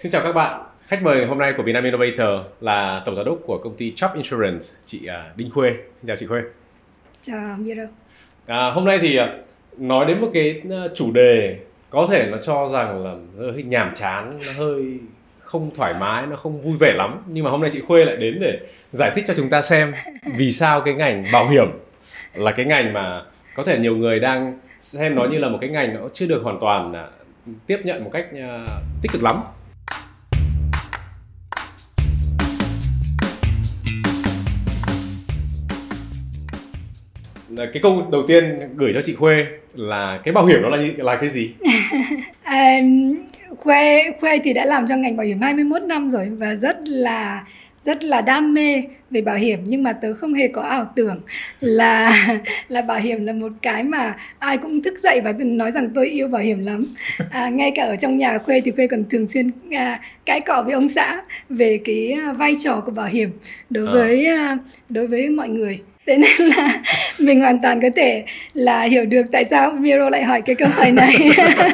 Xin chào các bạn. Khách mời hôm nay của Vietnam Innovator là tổng giám đốc của công ty Chop Insurance, chị à, Đinh Khuê. Xin chào chị Khuê. Chào Miro. À, hôm nay thì à, nói đến một cái à, chủ đề có thể nó cho rằng là hơi nhàm chán, nó hơi không thoải mái, nó không vui vẻ lắm. Nhưng mà hôm nay chị Khuê lại đến để giải thích cho chúng ta xem vì sao cái ngành bảo hiểm là cái ngành mà có thể nhiều người đang xem nó như là một cái ngành nó chưa được hoàn toàn tiếp nhận một cách tích cực lắm cái câu đầu tiên gửi cho chị Khuê là cái bảo hiểm nó là là cái gì? à, Khuê Khuê thì đã làm trong ngành bảo hiểm 21 năm rồi và rất là rất là đam mê về bảo hiểm nhưng mà tớ không hề có ảo tưởng là là bảo hiểm là một cái mà ai cũng thức dậy và nói rằng tôi yêu bảo hiểm lắm à, ngay cả ở trong nhà khuê thì khuê còn thường xuyên à, cãi cọ với ông xã về cái à, vai trò của bảo hiểm đối à. với à, đối với mọi người thế nên là mình hoàn toàn có thể là hiểu được tại sao Miro lại hỏi cái câu hỏi này.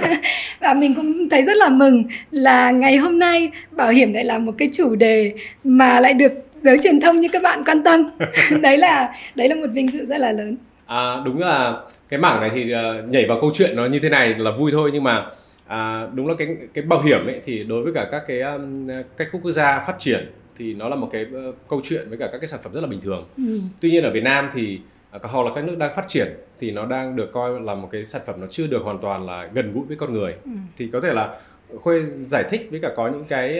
Và mình cũng thấy rất là mừng là ngày hôm nay bảo hiểm lại là một cái chủ đề mà lại được giới truyền thông như các bạn quan tâm. Đấy là đấy là một vinh dự rất là lớn. À, đúng là cái mảng này thì uh, nhảy vào câu chuyện nó như thế này là vui thôi nhưng mà à, đúng là cái cái bảo hiểm ấy thì đối với cả các cái um, cách quốc gia phát triển thì nó là một cái uh, câu chuyện với cả các cái sản phẩm rất là bình thường ừ. tuy nhiên ở Việt Nam thì uh, hoặc là các nước đang phát triển thì nó đang được coi là một cái sản phẩm nó chưa được hoàn toàn là gần gũi với con người ừ. thì có thể là khuê giải thích với cả có những cái,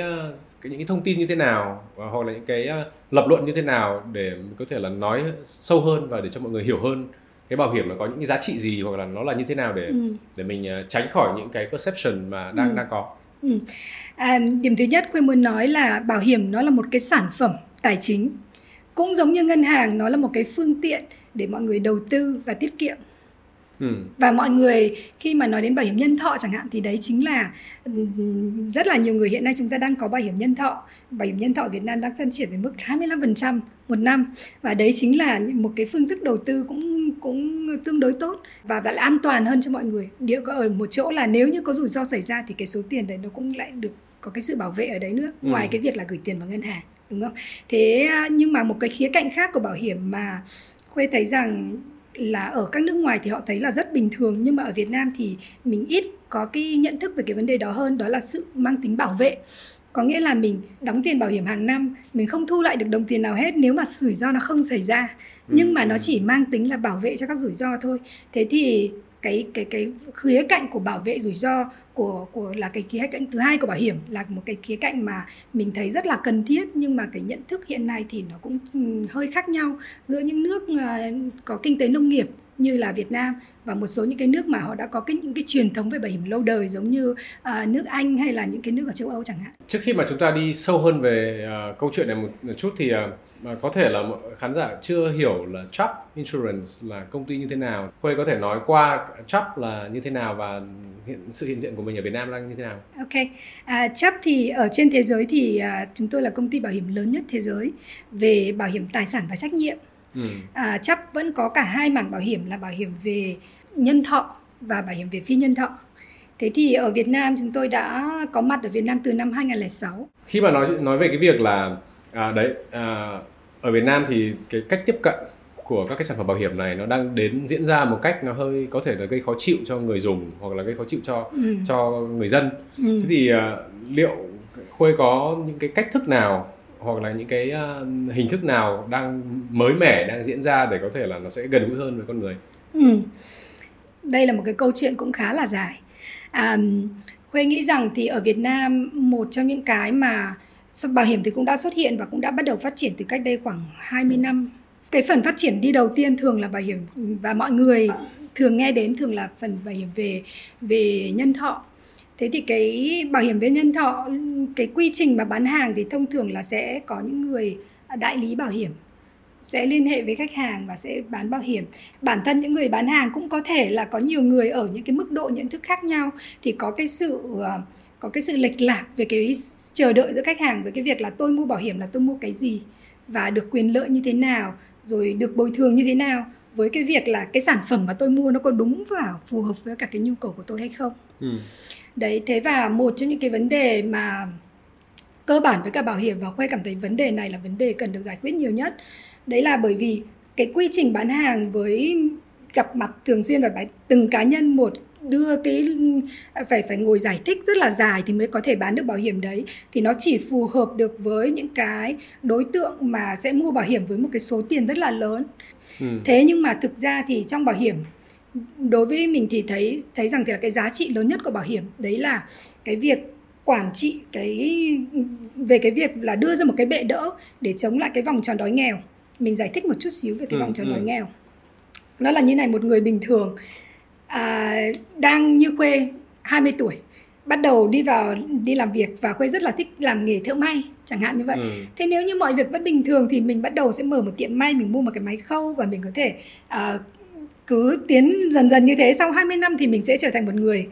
cái những cái thông tin như thế nào hoặc là những cái uh, lập luận như thế nào để có thể là nói sâu hơn và để cho mọi người hiểu hơn cái bảo hiểm nó có những cái giá trị gì hoặc là nó là như thế nào để ừ. để mình tránh khỏi những cái perception mà đang ừ. đang có Ừ. À, điểm thứ nhất Quyên muốn nói là bảo hiểm nó là một cái sản phẩm tài chính cũng giống như ngân hàng nó là một cái phương tiện để mọi người đầu tư và tiết kiệm Ừ. và mọi người khi mà nói đến bảo hiểm nhân thọ chẳng hạn thì đấy chính là rất là nhiều người hiện nay chúng ta đang có bảo hiểm nhân thọ bảo hiểm nhân thọ Việt Nam đang phát triển với mức 25% một năm và đấy chính là một cái phương thức đầu tư cũng cũng tương đối tốt và lại an toàn hơn cho mọi người địa ở một chỗ là nếu như có rủi ro xảy ra thì cái số tiền đấy nó cũng lại được có cái sự bảo vệ ở đấy nữa ừ. ngoài cái việc là gửi tiền vào ngân hàng đúng không thế nhưng mà một cái khía cạnh khác của bảo hiểm mà khuê thấy rằng là ở các nước ngoài thì họ thấy là rất bình thường nhưng mà ở Việt Nam thì mình ít có cái nhận thức về cái vấn đề đó hơn đó là sự mang tính bảo vệ. Có nghĩa là mình đóng tiền bảo hiểm hàng năm mình không thu lại được đồng tiền nào hết nếu mà rủi ro nó không xảy ra. Nhưng mà nó ừ. chỉ mang tính là bảo vệ cho các rủi ro thôi. Thế thì cái cái cái khía cạnh của bảo vệ rủi ro của của là cái khía cạnh thứ hai của bảo hiểm, là một cái khía cạnh mà mình thấy rất là cần thiết, nhưng mà cái nhận thức hiện nay thì nó cũng ừ, hơi khác nhau giữa những nước ờ, có kinh tế nông nghiệp như là Việt Nam và một số những cái nước mà họ đã có cái những cái truyền thống về bảo hiểm lâu đời giống như uh, nước Anh hay là những cái nước ở châu Âu chẳng hạn. Trước khi mà chúng ta đi sâu hơn về uh, câu chuyện này một, chút thì uh, có thể là khán giả chưa hiểu là Chubb Insurance là công ty như thế nào. Khuê có thể nói qua Chubb là như thế nào và hiện sự hiện diện của mình ở Việt Nam đang như thế nào? Ok, à, Chubb thì ở trên thế giới thì uh, chúng tôi là công ty bảo hiểm lớn nhất thế giới về bảo hiểm tài sản và trách nhiệm ừ. à, chắc vẫn có cả hai mảng bảo hiểm là bảo hiểm về nhân thọ và bảo hiểm về phi nhân thọ Thế thì ở Việt Nam chúng tôi đã có mặt ở Việt Nam từ năm 2006. Khi mà nói nói về cái việc là à, đấy à, ở Việt Nam thì cái cách tiếp cận của các cái sản phẩm bảo hiểm này nó đang đến diễn ra một cách nó hơi có thể là gây khó chịu cho người dùng hoặc là gây khó chịu cho ừ. cho người dân. Ừ. Thế thì à, liệu Khuê có những cái cách thức nào hoặc là những cái uh, hình thức nào đang mới mẻ đang diễn ra để có thể là nó sẽ gần gũi hơn với con người? Ừ. đây là một cái câu chuyện cũng khá là dài. À, Khuê nghĩ rằng thì ở Việt Nam một trong những cái mà bảo hiểm thì cũng đã xuất hiện và cũng đã bắt đầu phát triển từ cách đây khoảng 20 năm. Cái phần phát triển đi đầu tiên thường là bảo hiểm và mọi người thường nghe đến thường là phần bảo hiểm về về nhân thọ thế thì cái bảo hiểm viên nhân thọ, cái quy trình mà bán hàng thì thông thường là sẽ có những người à, đại lý bảo hiểm, sẽ liên hệ với khách hàng và sẽ bán bảo hiểm. Bản thân những người bán hàng cũng có thể là có nhiều người ở những cái mức độ nhận thức khác nhau, thì có cái sự ờ, có cái sự lệch lạc về cái chờ đợi giữa khách hàng với cái việc là tôi mua bảo hiểm là tôi mua cái gì và được quyền lợi như thế nào, rồi được bồi thường như thế nào với cái việc là cái sản phẩm mà tôi mua nó có đúng và phù hợp với cả cái nhu cầu của tôi hay không? Ừ. Đấy thế và một trong những cái vấn đề mà cơ bản với cả bảo hiểm và khuê cảm thấy vấn đề này là vấn đề cần được giải quyết nhiều nhất. Đấy là bởi vì cái quy trình bán hàng với gặp mặt thường xuyên và từng cá nhân một đưa cái phải phải ngồi giải thích rất là dài thì mới có thể bán được bảo hiểm đấy thì nó chỉ phù hợp được với những cái đối tượng mà sẽ mua bảo hiểm với một cái số tiền rất là lớn ừ. thế nhưng mà thực ra thì trong bảo hiểm đối với mình thì thấy thấy rằng thì là cái giá trị lớn nhất của bảo hiểm đấy là cái việc quản trị cái về cái việc là đưa ra một cái bệ đỡ để chống lại cái vòng tròn đói nghèo mình giải thích một chút xíu về cái ừ, vòng tròn ừ. đói nghèo nó là như này một người bình thường à, đang như khuê 20 tuổi bắt đầu đi vào đi làm việc và khuê rất là thích làm nghề thợ may chẳng hạn như vậy. Ừ. thế nếu như mọi việc vẫn bình thường thì mình bắt đầu sẽ mở một tiệm may mình mua một cái máy khâu và mình có thể uh, cứ tiến dần dần như thế. Sau 20 năm thì mình sẽ trở thành một người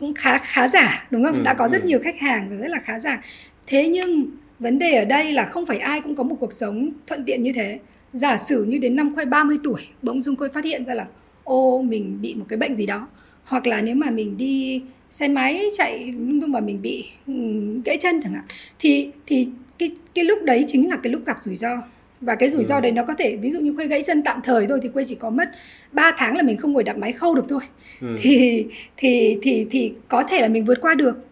cũng khá khá giả đúng không? Ừ, đã có rất ừ. nhiều khách hàng và rất là khá giả. Thế nhưng vấn đề ở đây là không phải ai cũng có một cuộc sống thuận tiện như thế. Giả sử như đến năm khoe 30 tuổi bỗng dưng tôi phát hiện ra là ô mình bị một cái bệnh gì đó. Hoặc là nếu mà mình đi xe máy chạy nhưng mà mình bị gãy chân chẳng hạn thì thì cái cái lúc đấy chính là cái lúc gặp rủi ro. Và cái rủi ro ừ. đấy nó có thể ví dụ như khuê gãy chân tạm thời thôi thì khuê chỉ có mất 3 tháng là mình không ngồi đạp máy khâu được thôi. Ừ. thì thì thì thì có thể là mình vượt qua được.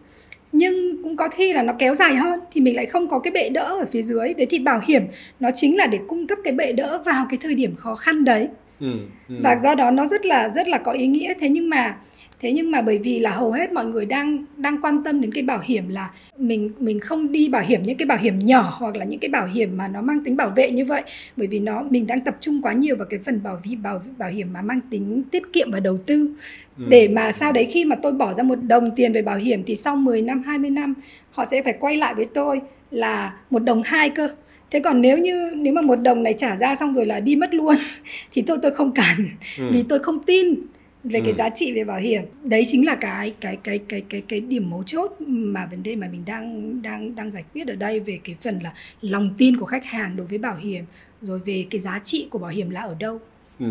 Nhưng cũng có khi là nó kéo dài hơn thì mình lại không có cái bệ đỡ ở phía dưới. Đấy thì bảo hiểm nó chính là để cung cấp cái bệ đỡ vào cái thời điểm khó khăn đấy ừ, ừ. và do đó nó rất là rất là có ý nghĩa thế nhưng mà thế nhưng mà bởi vì là hầu hết mọi người đang đang quan tâm đến cái bảo hiểm là mình mình không đi bảo hiểm những cái bảo hiểm nhỏ hoặc là những cái bảo hiểm mà nó mang tính bảo vệ như vậy bởi vì nó mình đang tập trung quá nhiều vào cái phần bảo bảo bảo hiểm mà mang tính tiết kiệm và đầu tư ừ. để mà sau đấy khi mà tôi bỏ ra một đồng tiền về bảo hiểm thì sau 10 năm 20 năm họ sẽ phải quay lại với tôi là một đồng hai cơ thế còn nếu như nếu mà một đồng này trả ra xong rồi là đi mất luôn thì tôi tôi không cần ừ. vì tôi không tin về ừ. cái giá trị về bảo hiểm đấy chính là cái cái cái cái cái cái điểm mấu chốt mà vấn đề mà mình đang đang đang giải quyết ở đây về cái phần là lòng tin của khách hàng đối với bảo hiểm rồi về cái giá trị của bảo hiểm là ở đâu Ừ.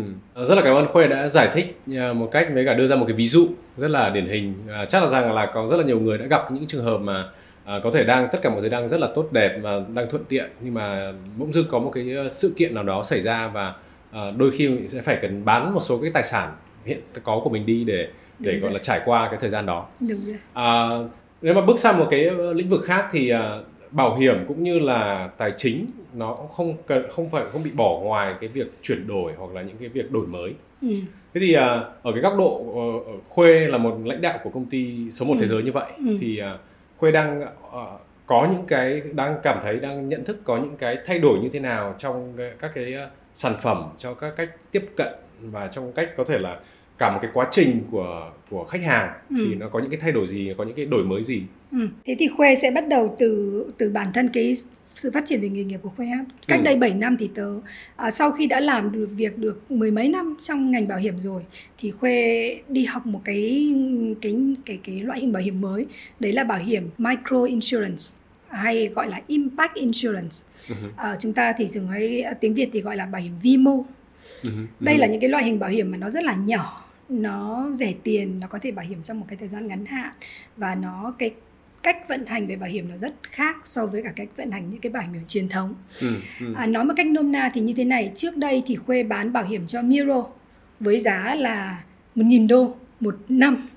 Rất là cảm ơn Khuê đã giải thích à, một cách với cả đưa ra một cái ví dụ rất là điển hình. À, chắc là rằng là có rất là nhiều người đã gặp những trường hợp mà à, có thể đang tất cả mọi thứ đang rất là tốt đẹp và đang thuận tiện nhưng mà bỗng dưng có một cái sự kiện nào đó xảy ra và à, đôi khi mình sẽ phải cần bán một số cái tài sản hiện có của mình đi để để Đúng gọi rồi. là trải qua cái thời gian đó. Đúng rồi. À, nếu mà bước sang một cái ờ, lĩnh vực khác thì uh, bảo hiểm cũng như là tài chính nó không cần không phải không bị bỏ ngoài cái việc chuyển đổi hoặc là những cái việc đổi mới. Ừ. Thế thì uh, ở cái góc độ uh, Khuê là một lãnh đạo của công ty số 1 ừ. thế giới như vậy ừ. thì uh, Khuê đang uh, có những cái đang cảm thấy đang nhận thức có những cái thay đổi như thế nào trong các cái uh, sản phẩm cho các cách tiếp cận và trong cách có thể là cả một cái quá trình của của khách hàng ừ. thì nó có những cái thay đổi gì có những cái đổi mới gì ừ. thế thì khuê sẽ bắt đầu từ từ bản thân cái sự phát triển về nghề nghiệp của khuê cách ừ. đây 7 năm thì tớ à, sau khi đã làm được việc được mười mấy năm trong ngành bảo hiểm rồi thì khuê đi học một cái cái cái cái loại hình bảo hiểm mới. Đấy là bảo hiểm micro insurance hay gọi là impact insurance. Uh à, chúng ta thì dùng ấy tiếng việt thì gọi là bảo hiểm vi mô uh đây là những cái loại hình bảo hiểm mà nó rất là nhỏ nó rẻ tiền nó có thể bảo hiểm trong một cái thời gian ngắn hạn và nó cái cách vận hành về bảo hiểm nó rất khác so với cả cách vận hành những cái bảo hiểm truyền thống ừ, ừ. À, nói một cách nôm na thì như thế này trước đây thì khuê bán bảo hiểm cho Miro với giá là một nghìn đô một năm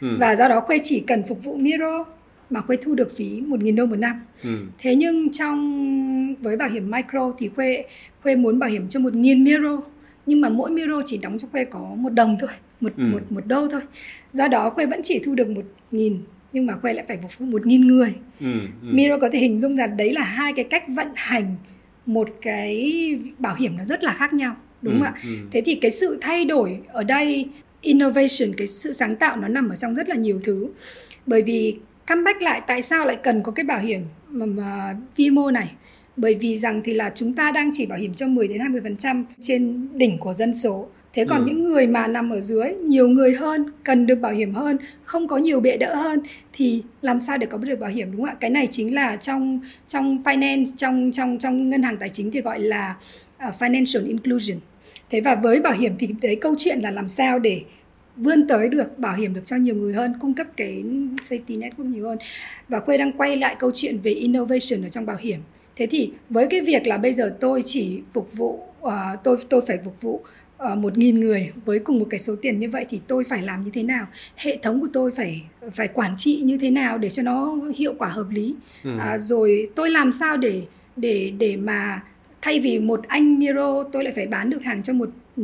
ừ. và do đó khuê chỉ cần phục vụ Miro mà khuê thu được phí một nghìn đô một năm ừ. thế nhưng trong với bảo hiểm micro thì khuê khuê muốn bảo hiểm cho một nghìn Miro nhưng mà mỗi Miro chỉ đóng cho khuê có một đồng thôi một ừ. một một đô thôi do đó khuê vẫn chỉ thu được một nghìn nhưng mà khuê lại phải phục vụ một nghìn người. Ừ, ừ. Miro có thể hình dung là đấy là hai cái cách vận hành một cái bảo hiểm nó rất là khác nhau đúng không ừ, ạ? ừ. thế thì cái sự thay đổi ở đây innovation cái sự sáng tạo nó nằm ở trong rất là nhiều thứ. Bởi vì comeback lại tại sao lại cần có cái bảo hiểm mà, mà vi mô này? Bởi vì rằng thì là chúng ta đang chỉ bảo hiểm cho 10 đến 20% trên đỉnh của dân số thế còn ừ. những người mà nằm ở dưới nhiều người hơn cần được bảo hiểm hơn không có nhiều bệ đỡ hơn thì làm sao để có được bảo hiểm đúng không ạ? Cái này chính là trong trong finance trong trong trong ngân hàng tài chính thì gọi là uh, financial inclusion. Thế và với bảo hiểm thì đấy câu chuyện là làm sao để vươn tới được bảo hiểm được cho nhiều người hơn cung cấp cái safety net cũng nhiều hơn. Và quê đang quay lại câu chuyện về innovation ở trong bảo hiểm. Thế thì với cái việc là bây giờ tôi chỉ phục vụ uh, tôi tôi phải phục vụ một nghìn người với cùng một cái số tiền như vậy thì tôi phải làm như thế nào hệ thống của tôi phải phải quản trị như thế nào để cho nó hiệu quả hợp lý ừ. à, rồi tôi làm sao để để để mà thay vì một anh miro tôi lại phải bán được hàng cho một ừ,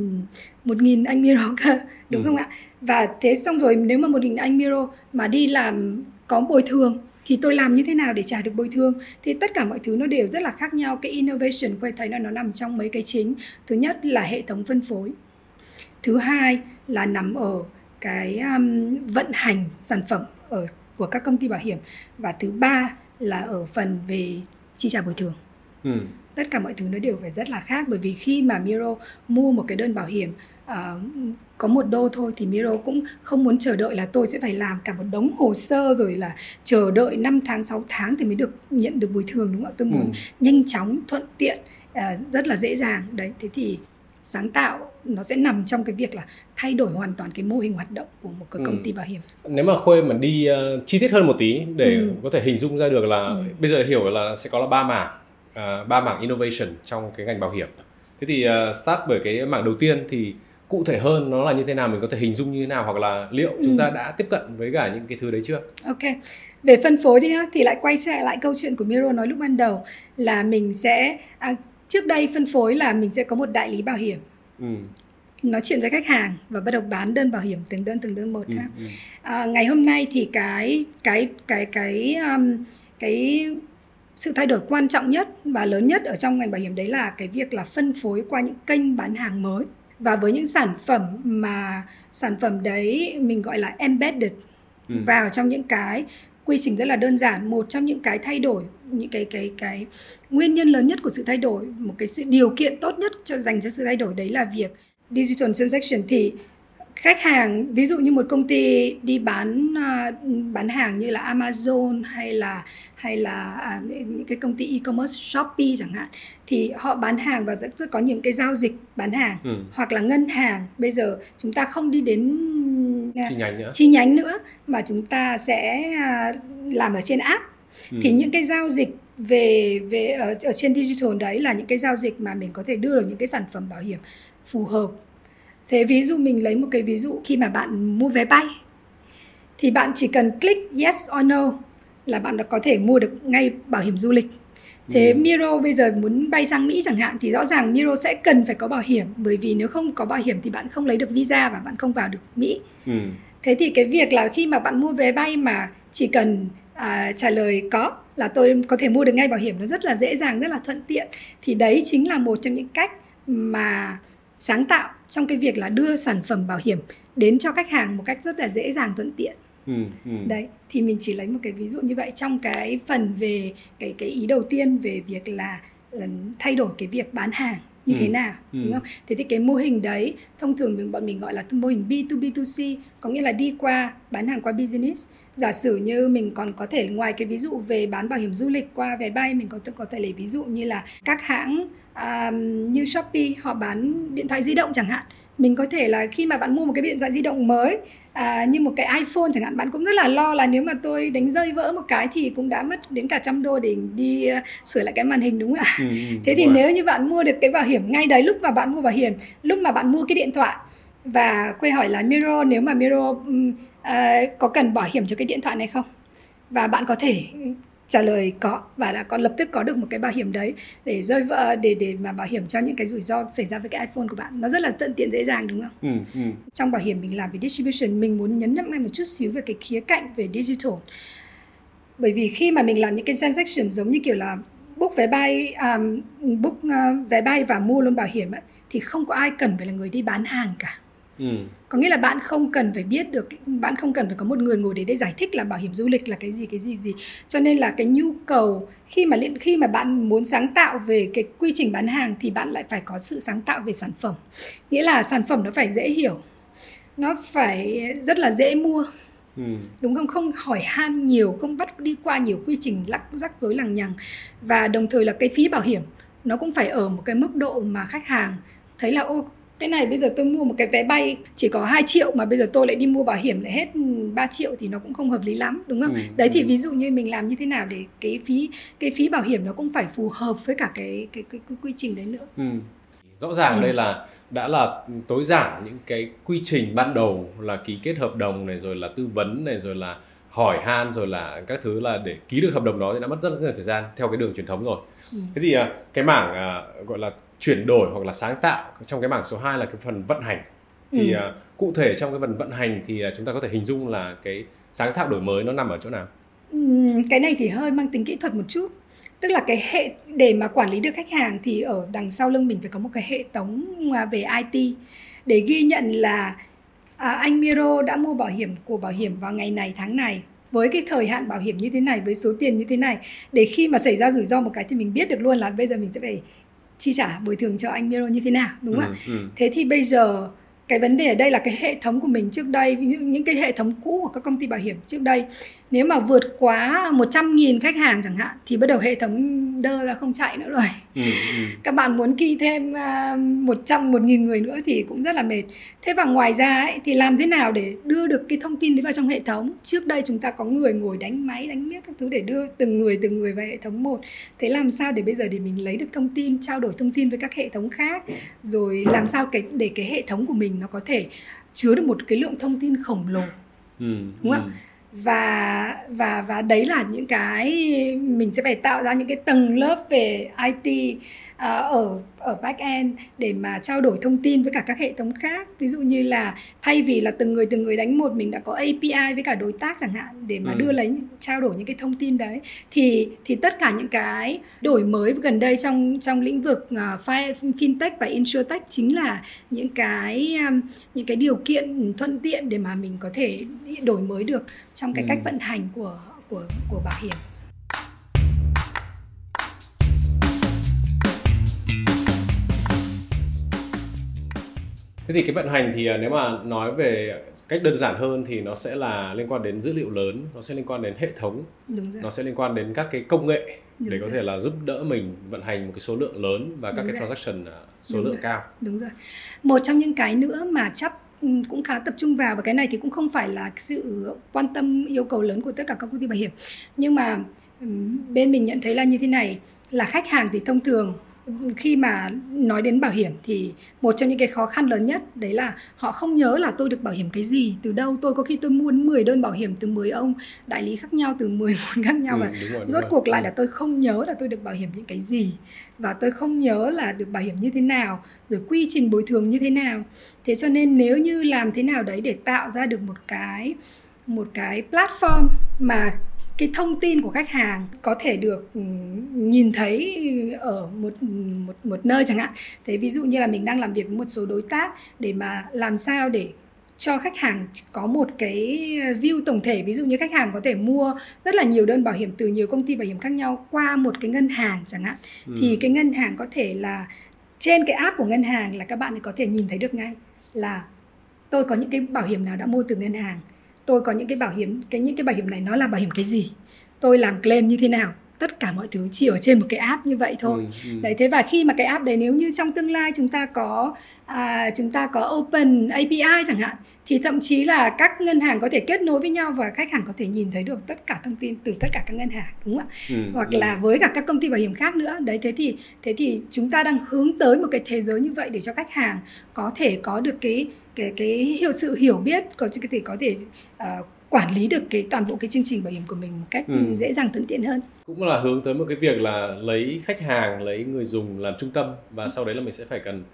một nghìn anh miro cơ đúng ừ. không ạ và thế xong rồi nếu mà một nghìn anh miro mà đi làm có bồi thường thì tôi làm như thế nào để trả được bồi thường? Thì tất cả mọi thứ nó đều rất là khác nhau. Cái innovation quay thấy là nó nằm trong mấy cái chính. Thứ nhất là hệ thống phân phối. Thứ hai là nằm ở cái um, vận hành sản phẩm ở của các công ty bảo hiểm. Và thứ ba là ở phần về chi trả bồi thường. Ừ. tất cả mọi thứ nó đều phải rất là khác. Bởi vì khi mà Miro mua một cái đơn bảo hiểm uh, có một đô thôi thì Miro cũng không muốn chờ đợi là tôi sẽ phải làm cả một đống hồ sơ rồi là chờ đợi 5 tháng 6 tháng thì mới được nhận được bồi thường đúng không ạ tôi muốn ừ. nhanh chóng thuận tiện uh, rất là dễ dàng đấy thế thì sáng tạo nó sẽ nằm trong cái việc là thay đổi hoàn toàn cái mô hình hoạt động của một cái công ừ. ty bảo hiểm. Nếu mà Khuê mà đi uh, chi tiết hơn một tí để ừ. có thể hình dung ra được là ừ. bây giờ hiểu là sẽ có là ba mảng uh, ba mảng innovation trong cái ngành bảo hiểm. Thế thì uh, start bởi cái mảng đầu tiên thì cụ thể hơn nó là như thế nào mình có thể hình dung như thế nào hoặc là liệu chúng ừ. ta đã tiếp cận với cả những cái thứ đấy chưa? Ok. Về phân phối đi thì lại quay trở lại câu chuyện của Miro nói lúc ban đầu là mình sẽ à, trước đây phân phối là mình sẽ có một đại lý bảo hiểm. Ừ nói chuyện với khách hàng và bắt đầu bán đơn bảo hiểm từng đơn từng đơn một ừ, ha. Ừ. À, ngày hôm nay thì cái cái cái cái um, cái sự thay đổi quan trọng nhất và lớn nhất ở trong ngành bảo hiểm đấy là cái việc là phân phối qua những kênh bán hàng mới và với những sản phẩm mà sản phẩm đấy mình gọi là embedded ừ. vào trong những cái quy trình rất là đơn giản một trong những cái thay đổi những cái cái cái nguyên nhân lớn nhất của sự thay đổi một cái sự điều kiện tốt nhất cho dành cho sự thay đổi đấy là việc digital transaction thì khách hàng ví dụ như một công ty đi bán uh, bán hàng như là Amazon hay là hay là à, những cái công ty e-commerce Shopee chẳng hạn thì họ bán hàng và rất, rất có những cái giao dịch bán hàng ừ. hoặc là ngân hàng bây giờ chúng ta không đi đến à, chi nhánh nữa chi nhánh nữa mà chúng ta sẽ à, làm ở trên app ừ. thì những cái giao dịch về về ở, ở trên digital đấy là những cái giao dịch mà mình có thể đưa được những cái sản phẩm bảo hiểm phù hợp thế ví dụ mình lấy một cái ví dụ khi mà bạn mua vé bay thì bạn chỉ cần click yes or no là bạn đã có thể mua được ngay bảo hiểm du lịch thế ừ. Miro bây giờ muốn bay sang Mỹ chẳng hạn thì rõ ràng Miro sẽ cần phải có bảo hiểm bởi vì nếu không có bảo hiểm thì bạn không lấy được visa và bạn không vào được Mỹ ừ. thế thì cái việc là khi mà bạn mua vé bay mà chỉ cần à, trả lời có là tôi có thể mua được ngay bảo hiểm nó rất là dễ dàng rất là thuận tiện thì đấy chính là một trong những cách mà sáng tạo trong cái việc là đưa sản phẩm bảo hiểm đến cho khách hàng một cách rất là dễ dàng thuận tiện ừ, ừ. đấy thì mình chỉ lấy một cái ví dụ như vậy trong cái phần về cái cái ý đầu tiên về việc là, là thay đổi cái việc bán hàng như ừ. thế nào ừ. đúng không? Thế thì cái mô hình đấy thông thường mình bọn mình gọi là mô hình B2B2C có nghĩa là đi qua bán hàng qua business. Giả sử như mình còn có thể ngoài cái ví dụ về bán bảo hiểm du lịch qua vé bay mình có có thể lấy ví dụ như là các hãng um, như Shopee họ bán điện thoại di động chẳng hạn mình có thể là khi mà bạn mua một cái điện thoại di động mới à, như một cái iPhone chẳng hạn bạn cũng rất là lo là nếu mà tôi đánh rơi vỡ một cái thì cũng đã mất đến cả trăm đô để đi uh, sửa lại cái màn hình đúng không ạ? Ừ, ừ thế thì rồi. nếu như bạn mua được cái bảo hiểm ngay đấy lúc mà bạn mua bảo hiểm lúc mà bạn mua cái điện thoại và quay hỏi là Miro nếu mà Miro uh, có cần bảo hiểm cho cái điện thoại này không? Và bạn có thể trả lời có và đã có lập tức có được một cái bảo hiểm đấy để rơi vỡ để để mà bảo hiểm cho những cái rủi ro xảy ra với cái iPhone của bạn nó rất là tận tiện dễ dàng đúng không? Ừ, ừ. Trong bảo hiểm mình làm về distribution mình muốn nhấn mạnh một chút xíu về cái khía cạnh về digital bởi vì khi mà mình làm những cái transaction giống như kiểu là book vé bay um, book uh, vé bay và mua luôn bảo hiểm ấy, thì không có ai cần phải là người đi bán hàng cả Ừ. có nghĩa là bạn không cần phải biết được bạn không cần phải có một người ngồi để để giải thích là bảo hiểm du lịch là cái gì cái gì gì. Cho nên là cái nhu cầu khi mà khi mà bạn muốn sáng tạo về cái quy trình bán hàng thì bạn lại phải có sự sáng tạo về sản phẩm. Nghĩa là sản phẩm nó phải dễ hiểu nó phải rất là dễ mua. Ừ. đúng không? Không hỏi han nhiều không bắt đi qua nhiều quy trình lắc rắc rối lằng nhằng. Và đồng thời là cái phí bảo hiểm nó cũng phải ở một cái mức độ mà khách hàng thấy là ô cái này bây giờ tôi mua một cái vé bay chỉ có 2 triệu mà bây giờ tôi lại đi mua bảo hiểm lại hết 3 triệu thì nó cũng không hợp lý lắm đúng không? Ừ, Đấy thì ừ. ví dụ như mình làm như thế nào để cái phí cái phí bảo hiểm nó cũng phải phù hợp với cả cái cái cái, cái quy trình đấy nữa. Ừ. Rõ ràng ừ. đây là đã là tối giản những cái quy trình ban đầu là ký kết hợp đồng này rồi là tư vấn này rồi là hỏi han rồi là các thứ là để ký được hợp đồng đó thì đã mất rất là nhiều thời gian theo cái đường truyền thống rồi. Ừ. Thế thì à, cái mảng à, gọi là chuyển đổi hoặc là sáng tạo trong cái mảng số 2 là cái phần vận hành. Thì ừ. uh, cụ thể trong cái phần vận hành thì uh, chúng ta có thể hình dung là cái sáng tạo đổi mới nó nằm ở chỗ nào? Ừ, cái này thì hơi mang tính kỹ thuật một chút. Tức là cái hệ để mà quản lý được khách hàng thì ở đằng sau lưng mình phải có một cái hệ thống à, về IT để ghi nhận là à, anh Miro đã mua bảo hiểm của bảo hiểm vào ngày này tháng này. Với cái thời hạn bảo hiểm như thế này với số tiền như thế này. Để khi mà xảy ra rủi ro một cái thì mình biết được luôn là bây giờ mình sẽ phải chi trả bồi thường cho anh Miro như thế nào đúng không ừ, ạ? Ừ. Thế thì bây giờ cái vấn đề ở đây là cái hệ thống của mình trước đây dụ những cái hệ thống cũ của các công ty bảo hiểm trước đây nếu mà vượt quá 100.000 khách hàng chẳng hạn thì bắt đầu hệ thống đơ ra không chạy nữa rồi. Ừ, ừ. các bạn muốn ký thêm uh, 100 một nghìn người nữa thì cũng rất là mệt. Thế và ngoài ra ấy, thì làm thế nào để đưa được cái thông tin đấy vào trong hệ thống? Trước đây chúng ta có người ngồi đánh máy đánh miết các thứ để đưa từng người từng người vào hệ thống một. Thế làm sao để bây giờ để mình lấy được thông tin trao đổi thông tin với các hệ thống khác? Rồi làm sao cái để cái hệ thống của mình nó có thể chứa được một cái lượng thông tin khổng lồ? Ừ, đúng không ạ? ừ và và và đấy là những cái mình sẽ phải tạo ra những cái tầng lớp về IT uh, ở ở back end để mà trao đổi thông tin với cả các hệ thống khác ví dụ như là thay vì là từng người từng người đánh một mình đã có API với cả đối tác chẳng hạn để mà ừ. đưa lấy trao đổi những cái thông tin đấy thì thì tất cả những cái đổi mới gần đây trong trong lĩnh vực uh, fintech và insurtech chính là những cái um, những cái điều kiện thuận tiện để mà mình có thể đổi mới được trong cái ừ. cách vận hành của của của bảo hiểm thế thì cái vận hành thì à, nếu mà nói về cách đơn giản hơn thì nó sẽ là liên quan đến dữ liệu lớn nó sẽ liên quan đến hệ thống nó sẽ liên quan đến các cái công nghệ Đúng để rồi. có thể là giúp đỡ mình vận hành một cái số lượng lớn và các Đúng cái rồi. transaction à, số Đúng lượng rồi. cao Đúng rồi. Một trong những cái nữa mà chấp ừ, cũng khá tập trung vào và cái này thì cũng không phải là sự quan tâm yêu cầu lớn của tất cả các công ty bảo hiểm nhưng mà ừ, bên mình nhận thấy là như thế này là khách hàng thì thông thường khi mà nói đến bảo hiểm thì một trong những cái khó khăn lớn nhất đấy là họ không nhớ là tôi được bảo hiểm cái gì từ đâu. Tôi có khi tôi mua 10 đơn bảo hiểm từ 10 ông đại lý khác nhau từ 10 nguồn khác nhau ừ, và rồi, rốt cuộc lại ừ. là tôi không nhớ là tôi được bảo hiểm những cái gì và tôi không nhớ là được bảo hiểm như thế nào rồi quy trình bồi thường như thế nào. Thế cho nên nếu như làm thế nào đấy để tạo ra được một cái một cái platform mà cái thông tin của khách hàng có thể được ừ, nhìn thấy ở một một một nơi chẳng hạn. Thế ví dụ như là mình đang làm việc với một số đối tác để mà làm sao để cho khách hàng có một cái view tổng thể. Ví dụ như khách hàng có thể mua rất là nhiều đơn bảo hiểm từ nhiều công ty bảo hiểm khác nhau qua một cái ngân hàng chẳng hạn. Ừ. thì cái ngân hàng có thể là trên cái app của ngân hàng là các bạn có thể nhìn thấy được ngay là tôi có những cái bảo hiểm nào đã mua từ ngân hàng tôi có những cái bảo hiểm cái những cái bảo hiểm này nó là bảo hiểm cái gì? Tôi làm claim như thế nào? Tất cả mọi thứ chỉ ở trên một cái app như vậy thôi. Ừ, ừ. đấy thế và khi mà cái app đấy nếu như trong tương lai chúng ta có à, chúng ta có open API chẳng hạn thì thậm chí là các ngân hàng có thể kết nối với nhau và khách hàng có thể nhìn thấy được tất cả thông tin từ tất cả các ngân hàng đúng không ạ ừ, hoặc ừ. là với cả các công ty bảo hiểm khác nữa đấy thế thì thế thì chúng ta đang hướng tới một cái thế giới như vậy để cho khách hàng có thể có được cái cái cái hiểu sự hiểu biết có thể có thể uh, quản lý được cái toàn bộ cái chương trình bảo hiểm của mình một cách ừ. dễ dàng thuận tiện hơn cũng là hướng tới một cái việc là lấy khách hàng lấy người dùng làm trung tâm và ừ. sau đấy là mình sẽ phải cần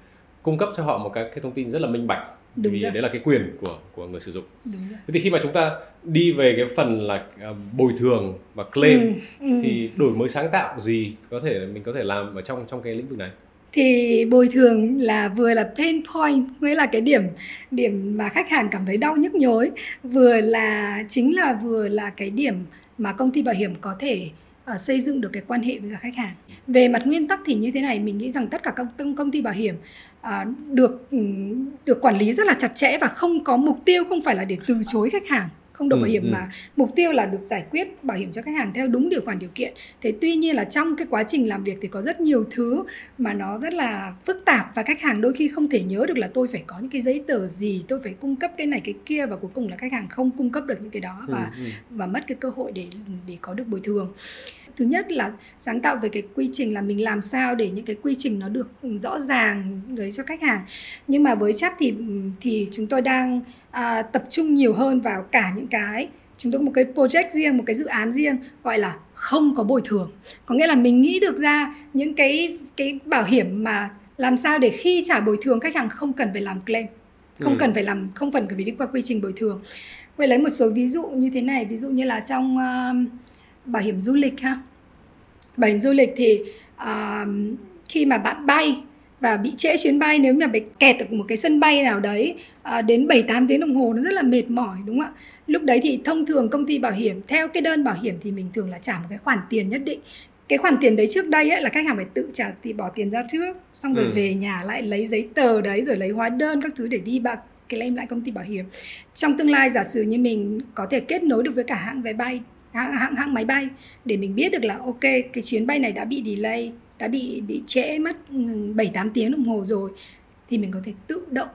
cung cấp cho họ một cái, cái thông tin rất là minh bạch Đúng vì rồi. đấy là cái quyền của của người sử dụng. Đúng rồi. Thế thì khi mà chúng ta đi về cái phần là uh, bồi thường và claim ừ, ừ. thì đổi mới sáng tạo gì có thể mình có thể làm ở trong trong cái lĩnh vực này? thì bồi thường là vừa là pain point nghĩa là cái điểm điểm mà khách hàng cảm thấy đau nhức nhối vừa là chính là vừa là cái điểm mà công ty bảo hiểm có thể uh, xây dựng được cái quan hệ với cả khách hàng. Về mặt nguyên tắc thì như thế này mình nghĩ rằng tất cả các công, công ty bảo hiểm uh, được ừ, được quản lý rất là chặt chẽ và không có mục tiêu không phải là để từ chối khách hàng không đổi ừ, bảo hiểm ừ. mà mục tiêu là được giải quyết bảo hiểm cho khách hàng theo đúng điều khoản điều kiện thế tuy nhiên là trong cái quá trình làm việc thì có rất nhiều thứ mà nó rất là phức tạp và khách hàng đôi khi không thể nhớ được là tôi phải có những cái giấy tờ gì tôi phải cung cấp cái này cái kia và cuối cùng là khách hàng không cung cấp được những cái đó và ừ, ừ. và mất cái cơ hội để để có được bồi thường thứ nhất là sáng tạo về cái quy trình là mình làm sao để những cái quy trình nó được rõ ràng đấy cho khách hàng. Nhưng mà với chap thì thì chúng tôi đang à, tập trung nhiều hơn vào cả những cái chúng tôi có một cái project riêng một cái dự án riêng gọi là không có bồi thường. Có nghĩa là mình nghĩ được ra những cái cái bảo hiểm mà làm sao để khi trả bồi thường khách hàng không cần phải làm claim không ừ. cần phải làm không cần phải đi qua quy trình bồi thường. Vậy lấy một số ví dụ như thế này ví dụ như là trong uh, bảo hiểm du lịch ha bảo hiểm du lịch thì uh, khi mà bạn bay và bị trễ chuyến bay nếu mà bị kẹt ở một cái sân bay nào đấy uh, đến 7 8 tiếng đồng hồ nó rất là mệt mỏi đúng không ạ? Lúc đấy thì thông thường công ty bảo hiểm theo cái đơn bảo hiểm thì mình thường là trả một cái khoản tiền nhất định. Cái khoản tiền đấy trước đây ấy là khách hàng phải tự trả thì bỏ tiền ra trước, xong rồi ừ. về nhà lại lấy giấy tờ đấy rồi lấy hóa đơn các thứ để đi bạc claim lại công ty bảo hiểm. Trong tương lai giả sử như mình có thể kết nối được với cả hãng vé bay hãng, hãng hãng máy bay để mình biết được là ok cái chuyến bay này đã bị delay đã bị bị trễ mất 7 ừ, 8 tiếng đồng hồ rồi thì mình có thể tự động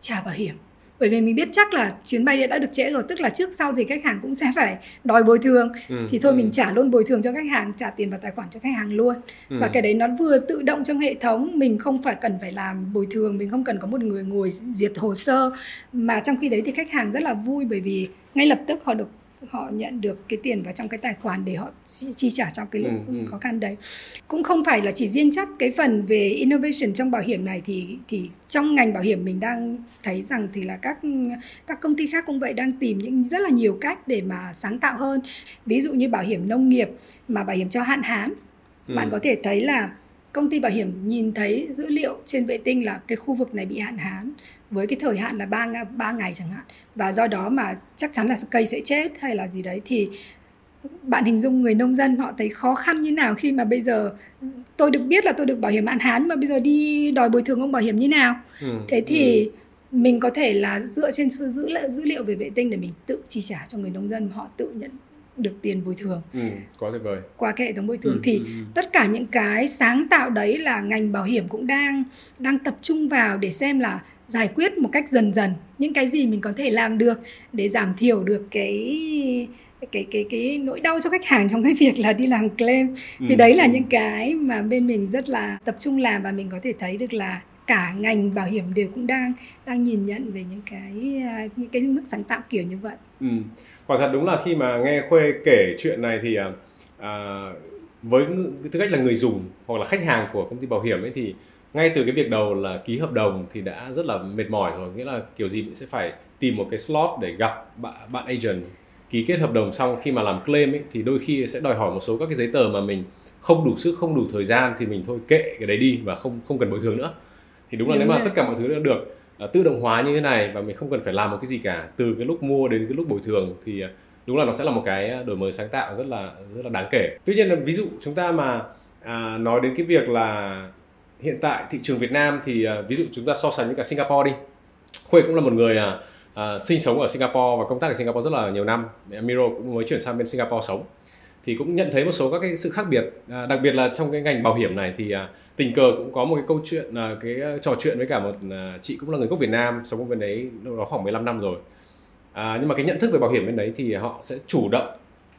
trả bảo hiểm bởi vì mình biết chắc là chuyến bay đã được trễ rồi tức là trước sau gì khách hàng cũng sẽ phải đòi bồi thường ừ, thì thôi ừ. mình trả luôn bồi thường cho khách hàng trả tiền vào tài khoản cho khách hàng luôn ừ. và cái đấy nó vừa tự động trong hệ thống mình không phải cần phải làm bồi thường mình không cần có một người ngồi duyệt hồ sơ mà trong khi đấy thì khách hàng rất là vui bởi vì ngay lập tức họ được họ nhận được cái tiền vào trong cái tài khoản để họ chi trả trong cái lúc ừ, ừ. khó khăn đấy cũng không phải là chỉ riêng chắc cái phần về innovation trong bảo hiểm này thì thì trong ngành bảo hiểm mình đang thấy rằng thì là các các công ty khác cũng vậy đang tìm những rất là nhiều cách để mà sáng tạo hơn ví dụ như bảo hiểm nông nghiệp mà bảo hiểm cho hạn hán ừ. bạn có thể thấy là công ty bảo hiểm nhìn thấy dữ liệu trên vệ tinh là cái khu vực này bị hạn hán với cái thời hạn là 3, 3 ngày chẳng hạn và do đó mà chắc chắn là cây sẽ chết hay là gì đấy thì bạn hình dung người nông dân họ thấy khó khăn như nào khi mà bây giờ tôi được biết là tôi được bảo hiểm hạn hán mà bây giờ đi đòi bồi thường ông bảo hiểm như nào ừ, thế thì ừ. mình có thể là dựa trên dữ liệu dữ liệu về vệ tinh để mình tự chi trả cho người nông dân họ tự nhận được tiền bồi thường ừ, quá tuyệt vời qua cái hệ thống bồi thường ừ, thì ừ, ừ. tất cả những cái sáng tạo đấy là ngành bảo hiểm cũng đang đang tập trung vào để xem là giải quyết một cách dần dần những cái gì mình có thể làm được để giảm thiểu được cái cái cái cái nỗi đau cho khách hàng trong cái việc là đi làm claim thì ừ. đấy là những cái mà bên mình rất là tập trung làm và mình có thể thấy được là cả ngành bảo hiểm đều cũng đang đang nhìn nhận về những cái những cái mức sáng tạo kiểu như vậy. Ừ. Quả thật đúng là khi mà nghe Khuê kể chuyện này thì à, à với tư cách là người dùng hoặc là khách hàng của công ty bảo hiểm ấy thì ngay từ cái việc đầu là ký hợp đồng thì đã rất là mệt mỏi rồi. Nghĩa là kiểu gì mình sẽ phải tìm một cái slot để gặp bạn, bạn agent ký kết hợp đồng xong khi mà làm claim ấy, thì đôi khi sẽ đòi hỏi một số các cái giấy tờ mà mình không đủ sức không đủ thời gian thì mình thôi kệ cái đấy đi và không không cần bồi thường nữa. Thì đúng là đúng nếu mà tất cả mọi thứ đã được Ờ, tự động hóa như thế này và mình không cần phải làm một cái gì cả. Từ cái lúc mua đến cái lúc bồi thường thì ờ, đúng là nó sẽ là một cái ờ, đổi mới sáng tạo rất là rất là đáng kể. Tuy nhiên là ví dụ chúng ta mà à, nói đến cái việc là hiện tại thị trường Việt Nam thì à, ví dụ chúng ta so sánh với cả Singapore đi. Khuê cũng là một người à, à, sinh sống ở Singapore và công tác ở Singapore rất là nhiều năm. Miro cũng mới chuyển sang bên Singapore sống. Thì cũng nhận thấy một số các cái sự khác biệt à, đặc biệt là trong cái ngành bảo hiểm này thì à, tình cờ cũng có một cái câu chuyện à, cái trò chuyện với cả một à, chị cũng là người gốc Việt Nam sống ở bên đấy nó khoảng 15 năm rồi à, nhưng mà cái nhận thức về bảo hiểm bên đấy thì họ sẽ chủ động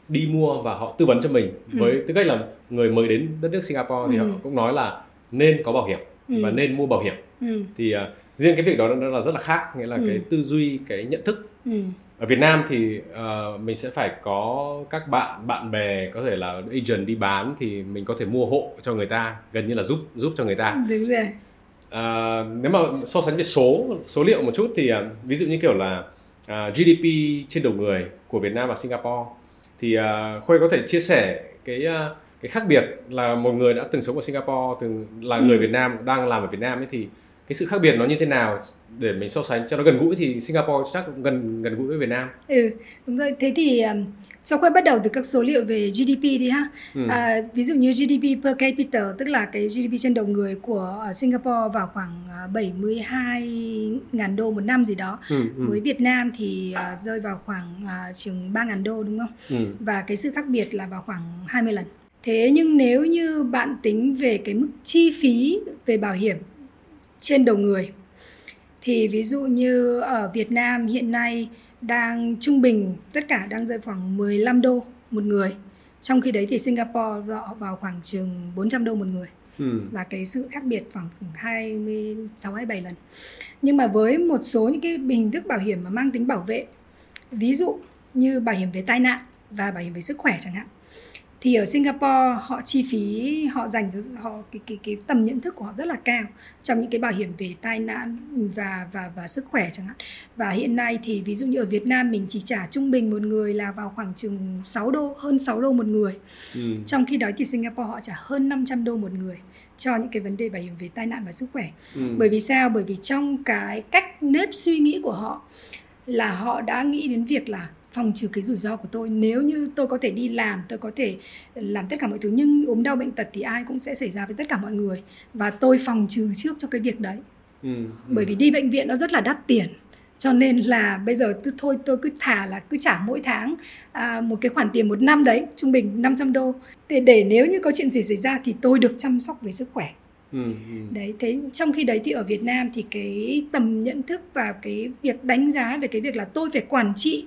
đi mua và họ tư vấn cho mình ừ. với tư cách là người mới đến đất nước Singapore thì ừ. họ cũng nói là nên có bảo hiểm ừ. và nên mua bảo hiểm ừ. thì uh, riêng cái việc đó nó là rất là khác nghĩa là ừ. cái tư duy cái nhận thức ừ. Ở Việt Nam thì uh, mình sẽ phải có các bạn bạn bè có thể là agent đi bán thì mình có thể mua hộ cho người ta gần như là giúp giúp cho người ta đúng rồi uh, nếu mà so sánh về số số liệu một chút thì uh, ví dụ như kiểu là uh, GDP trên đầu người của Việt Nam và Singapore thì uh, Khuê có thể chia sẻ cái uh, cái khác biệt là một người đã từng sống ở Singapore từng là ừ. người Việt Nam đang làm ở Việt Nam ấy thì cái sự khác biệt nó như thế nào để mình so sánh cho nó gần gũi thì Singapore chắc cũng gần gần gũi với Việt Nam. Ừ, đúng rồi. Thế thì um, cho quay bắt đầu từ các số liệu về GDP đi ha. Ừ. À, ví dụ như GDP per capita tức là cái GDP trên đầu người của Singapore vào khoảng 72 à, ngàn đô một năm gì đó. Ừ, ừ. Với Việt Nam thì uh, rơi vào khoảng uh, chừng 3 ngàn đô đúng không? Ừ. Và cái sự khác biệt là vào khoảng 20 lần. Thế nhưng nếu như bạn tính về cái mức chi phí về bảo hiểm trên đầu người thì ví dụ như ở Việt Nam hiện nay đang trung bình tất cả đang rơi khoảng 15 đô một người. Trong khi đấy thì Singapore vào, vào khoảng chừng 400 đô một người. Ừ. Và cái sự khác biệt khoảng 26 27 lần. Nhưng mà với một số những cái hình thức bảo hiểm mà mang tính bảo vệ, ví dụ như bảo hiểm về tai nạn và bảo hiểm về sức khỏe chẳng hạn thì ở Singapore họ chi phí họ dành họ cái cái cái tầm nhận thức của họ rất là cao trong những cái bảo hiểm về tai nạn và và và sức khỏe chẳng hạn và hiện nay thì ví dụ như ở Việt Nam mình chỉ trả trung bình một người là vào khoảng chừng 6 đô hơn 6 đô một người ừ. trong khi đó thì Singapore họ trả hơn 500 đô một người cho những cái vấn đề bảo hiểm về tai nạn và sức khỏe ừ. bởi vì sao bởi vì trong cái cách nếp suy nghĩ của họ là họ đã nghĩ đến việc là phòng trừ cái rủi ro của tôi. Nếu như tôi có thể đi làm tôi có thể làm tất cả mọi thứ nhưng ốm đau bệnh tật thì ai cũng sẽ xảy ra với tất cả mọi người. Và tôi phòng trừ trước cho cái việc đấy. Ừ, ừ. bởi vì đi bệnh viện nó rất là đắt tiền. Cho nên là bây giờ tôi thôi tôi cứ thả là cứ trả mỗi tháng à, một cái khoản tiền một năm đấy trung bình 500 đô. Để để nếu như có chuyện gì xảy ra thì tôi được chăm sóc về sức khỏe. Ừ, ừ. đấy thế trong khi đấy thì ở Việt Nam thì cái tầm nhận thức và cái việc đánh giá về cái việc là tôi phải quản trị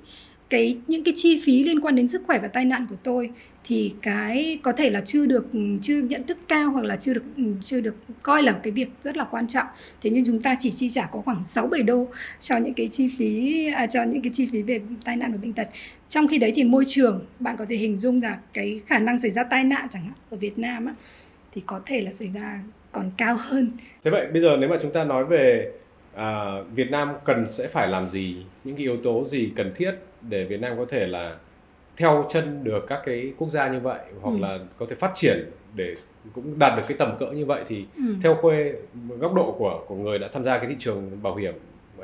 cái những cái chi phí liên quan đến sức khỏe và tai nạn của tôi thì cái có thể là chưa được ừ, chưa nhận thức cao hoặc là chưa được ừ, chưa được coi là một cái việc rất là quan trọng. Thế nhưng chúng ta chỉ chi trả có khoảng 6 7 đô cho những cái chi phí à, cho những cái chi phí về tai nạn và bệnh tật. Trong khi đấy thì môi trường bạn có thể hình dung là cái khả năng xảy ra tai nạn chẳng hạn ở Việt Nam á, thì có thể là xảy ra còn cao hơn. Thế vậy bây giờ nếu mà chúng ta nói về à, Việt Nam cần sẽ phải làm gì những cái yếu tố gì cần thiết để Việt Nam có thể là theo chân được các cái quốc gia như vậy hoặc ừ. là có thể phát triển để cũng đạt được cái tầm cỡ như vậy thì ừ. theo khuê góc độ của của người đã tham gia cái thị trường bảo hiểm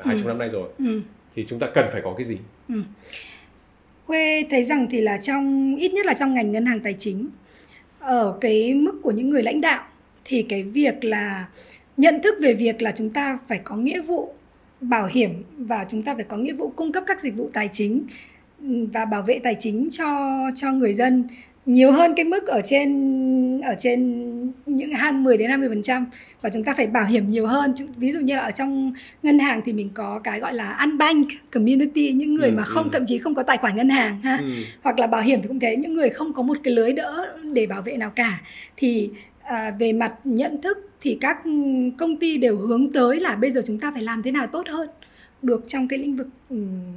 hai chục ừ. năm nay rồi ừ. thì chúng ta cần phải có cái gì? Ừ. Khuê thấy rằng thì là trong ít nhất là trong ngành ngân hàng tài chính ở cái mức của những người lãnh đạo thì cái việc là nhận thức về việc là chúng ta phải có nghĩa vụ bảo hiểm và chúng ta phải có nghĩa vụ cung cấp các dịch vụ tài chính và bảo vệ tài chính cho cho người dân. Nhiều hơn cái mức ở trên ở trên những 20 đến 20 phần trăm. Và chúng ta phải bảo hiểm nhiều hơn. Ví dụ như là ở trong ngân hàng thì mình có cái gọi là unbank community những người ừ, mà không ừ. thậm chí không có tài khoản ngân hàng ha. Ừ. hoặc là bảo hiểm thì cũng thế những người không có một cái lưới đỡ để bảo vệ nào cả. Thì à, về mặt nhận thức thì các công ty đều hướng tới là bây giờ chúng ta phải làm thế nào tốt hơn được trong cái lĩnh vực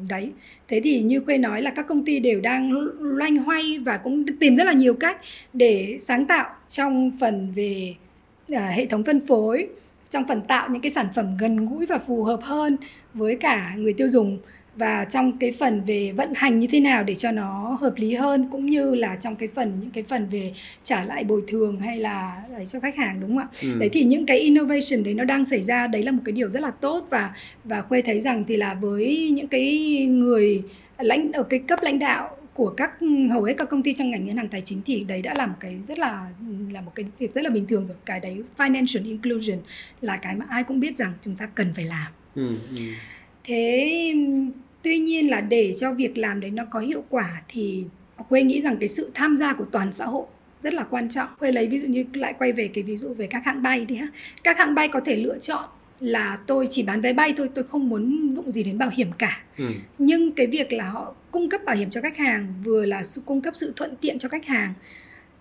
đấy. Thế thì như khuê nói là các công ty đều đang loanh hoay và cũng tìm rất là nhiều cách để sáng tạo trong phần về à, hệ thống phân phối, trong phần tạo những cái sản phẩm gần gũi và phù hợp hơn với cả người tiêu dùng và trong cái phần về vận hành như thế nào để cho nó hợp lý hơn cũng như là trong cái phần những cái phần về trả lại bồi thường hay là đấy cho khách hàng đúng không ạ? Ừ. đấy thì những cái innovation đấy nó đang xảy ra đấy là một cái điều rất là tốt. Và và khuê thấy rằng thì là với những cái người lãnh ở cái cấp lãnh đạo của các hầu hết các công ty trong ngành ngân hàng tài chính thì đấy đã là một cái rất là là một cái việc rất là bình thường rồi. Cái đấy financial inclusion là cái mà ai cũng biết rằng chúng ta cần phải làm. Ừ, ừ thế tuy nhiên là để cho việc làm đấy nó có hiệu quả thì Khuê nghĩ rằng cái sự tham gia của toàn xã hội rất là quan trọng. Khuê lấy ví dụ như lại quay về cái ví dụ về các hãng bay đi ha. Các hãng bay có thể lựa chọn là tôi chỉ bán vé bay thôi, tôi không muốn đụng gì đến bảo hiểm cả. Ừ. Nhưng cái việc là họ cung cấp bảo hiểm cho khách hàng vừa là cung cấp sự thuận tiện cho khách hàng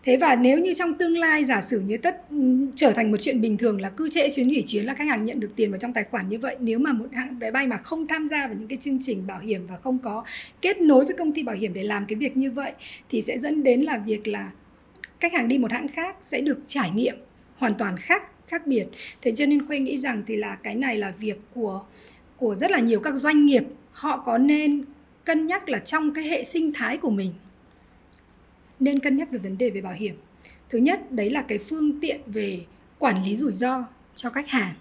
Thế và nếu như trong tương lai giả sử như tất ừ, trở thành một chuyện bình thường là cứ trễ chuyến hủy chuyến là khách hàng nhận được tiền vào trong tài khoản như vậy, nếu mà một hãng vé bay mà không tham gia vào những cái chương trình bảo hiểm và không có kết nối với công ty bảo hiểm để làm cái việc như vậy, thì sẽ dẫn đến là việc là khách hàng đi một hãng khác sẽ được trải nghiệm hoàn toàn khác khác biệt. Thế cho nên Khuê nghĩ rằng thì là cái này là việc của của rất là nhiều các doanh nghiệp, họ có nên cân nhắc là trong cái hệ sinh thái của mình nên cân nhắc về vấn đề về bảo hiểm. Thứ nhất đấy là cái phương tiện về quản lý rủi ro cho khách hàng.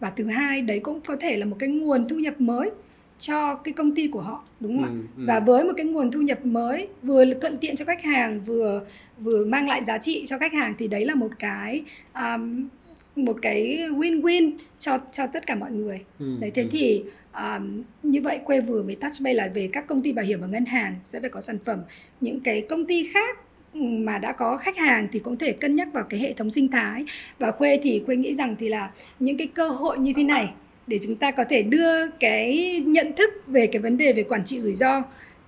Và thứ hai đấy cũng có thể là một cái nguồn thu nhập mới cho cái công ty của họ đúng không ừ, ạ? Ừ. và với một cái nguồn thu nhập mới vừa thuận tiện cho khách hàng vừa vừa mang lại giá trị cho khách hàng thì đấy là một cái um, một cái win-win cho cho tất cả mọi người. Ừ, đấy thế ừ. thì um, như vậy quê vừa mới touch bay là về các công ty bảo hiểm và ngân hàng sẽ phải có sản phẩm. Những cái công ty khác mà đã có khách hàng thì cũng thể cân nhắc vào cái hệ thống sinh thái. Và khuê thì khuê nghĩ rằng thì là những cái cơ hội như thế này để chúng ta có thể đưa cái nhận thức về cái vấn đề về quản trị rủi ro.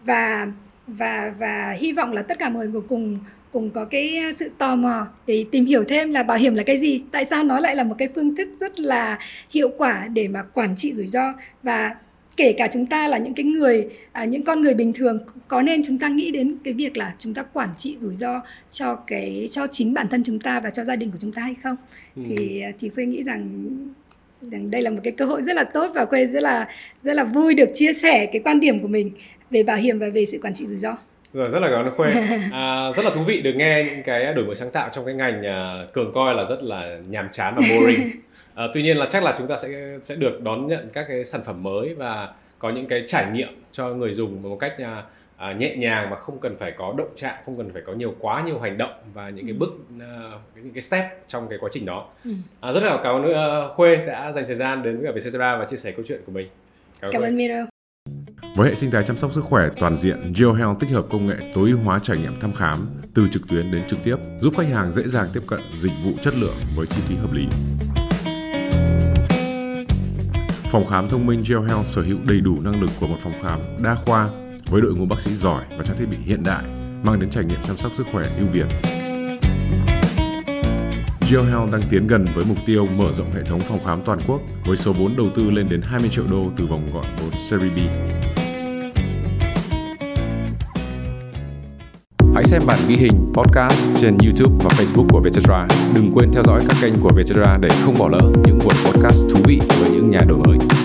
Và và và hy vọng là tất cả mọi người cùng cùng có cái sự tò mò để tìm hiểu thêm là bảo hiểm là cái gì, tại sao nó lại là một cái phương thức rất là hiệu quả để mà quản trị rủi ro. Và kể cả chúng ta là những cái người à, những con người bình thường có nên chúng ta nghĩ đến cái việc là chúng ta quản trị rủi ro cho cái cho chính bản thân chúng ta và cho gia đình của chúng ta hay không? Ừ. thì thì khuê nghĩ rằng rằng đây là một cái cơ hội rất là tốt và khuê rất là rất là vui được chia sẻ cái quan điểm của mình về bảo hiểm và về sự quản trị rủi ro. Rồi rất là cảm ơn khuê. À, rất là thú vị được nghe những cái đổi mới sáng tạo trong cái ngành uh, cường coi là rất là nhàm chán và boring à, tuy nhiên là chắc là chúng ta sẽ sẽ được đón nhận các cái sản phẩm mới và có những cái trải nghiệm cho người dùng một cách uh, à, nhẹ nhàng và không cần phải có động chạm không cần phải có nhiều quá nhiều hành động và những cái ừ. bước uh, những cái step trong cái quá trình đó ừ. à, rất là cảm ơn uh, khuê đã dành thời gian đến với Vietcetera và chia sẻ câu chuyện của mình cảm, cảm ơn Miro với hệ sinh thái chăm sóc sức khỏe toàn diện, GeoHealth tích hợp công nghệ tối ưu hóa trải nghiệm thăm khám từ trực tuyến đến trực tiếp, giúp khách hàng dễ dàng tiếp cận dịch vụ chất lượng với chi phí hợp lý. Phòng khám thông minh GeoHealth sở hữu đầy đủ năng lực của một phòng khám đa khoa với đội ngũ bác sĩ giỏi và trang thiết bị hiện đại, mang đến trải nghiệm chăm sóc sức khỏe ưu việt. GeoHealth đang tiến gần với mục tiêu mở rộng hệ thống phòng khám toàn quốc với số vốn đầu tư lên đến 20 triệu đô từ vòng gọi vốn Series B. Hãy xem bản ghi hình podcast trên YouTube và Facebook của Vietcetera. Đừng quên theo dõi các kênh của Vietcetera để không bỏ lỡ những podcast thú vị với những nhà đổi mới.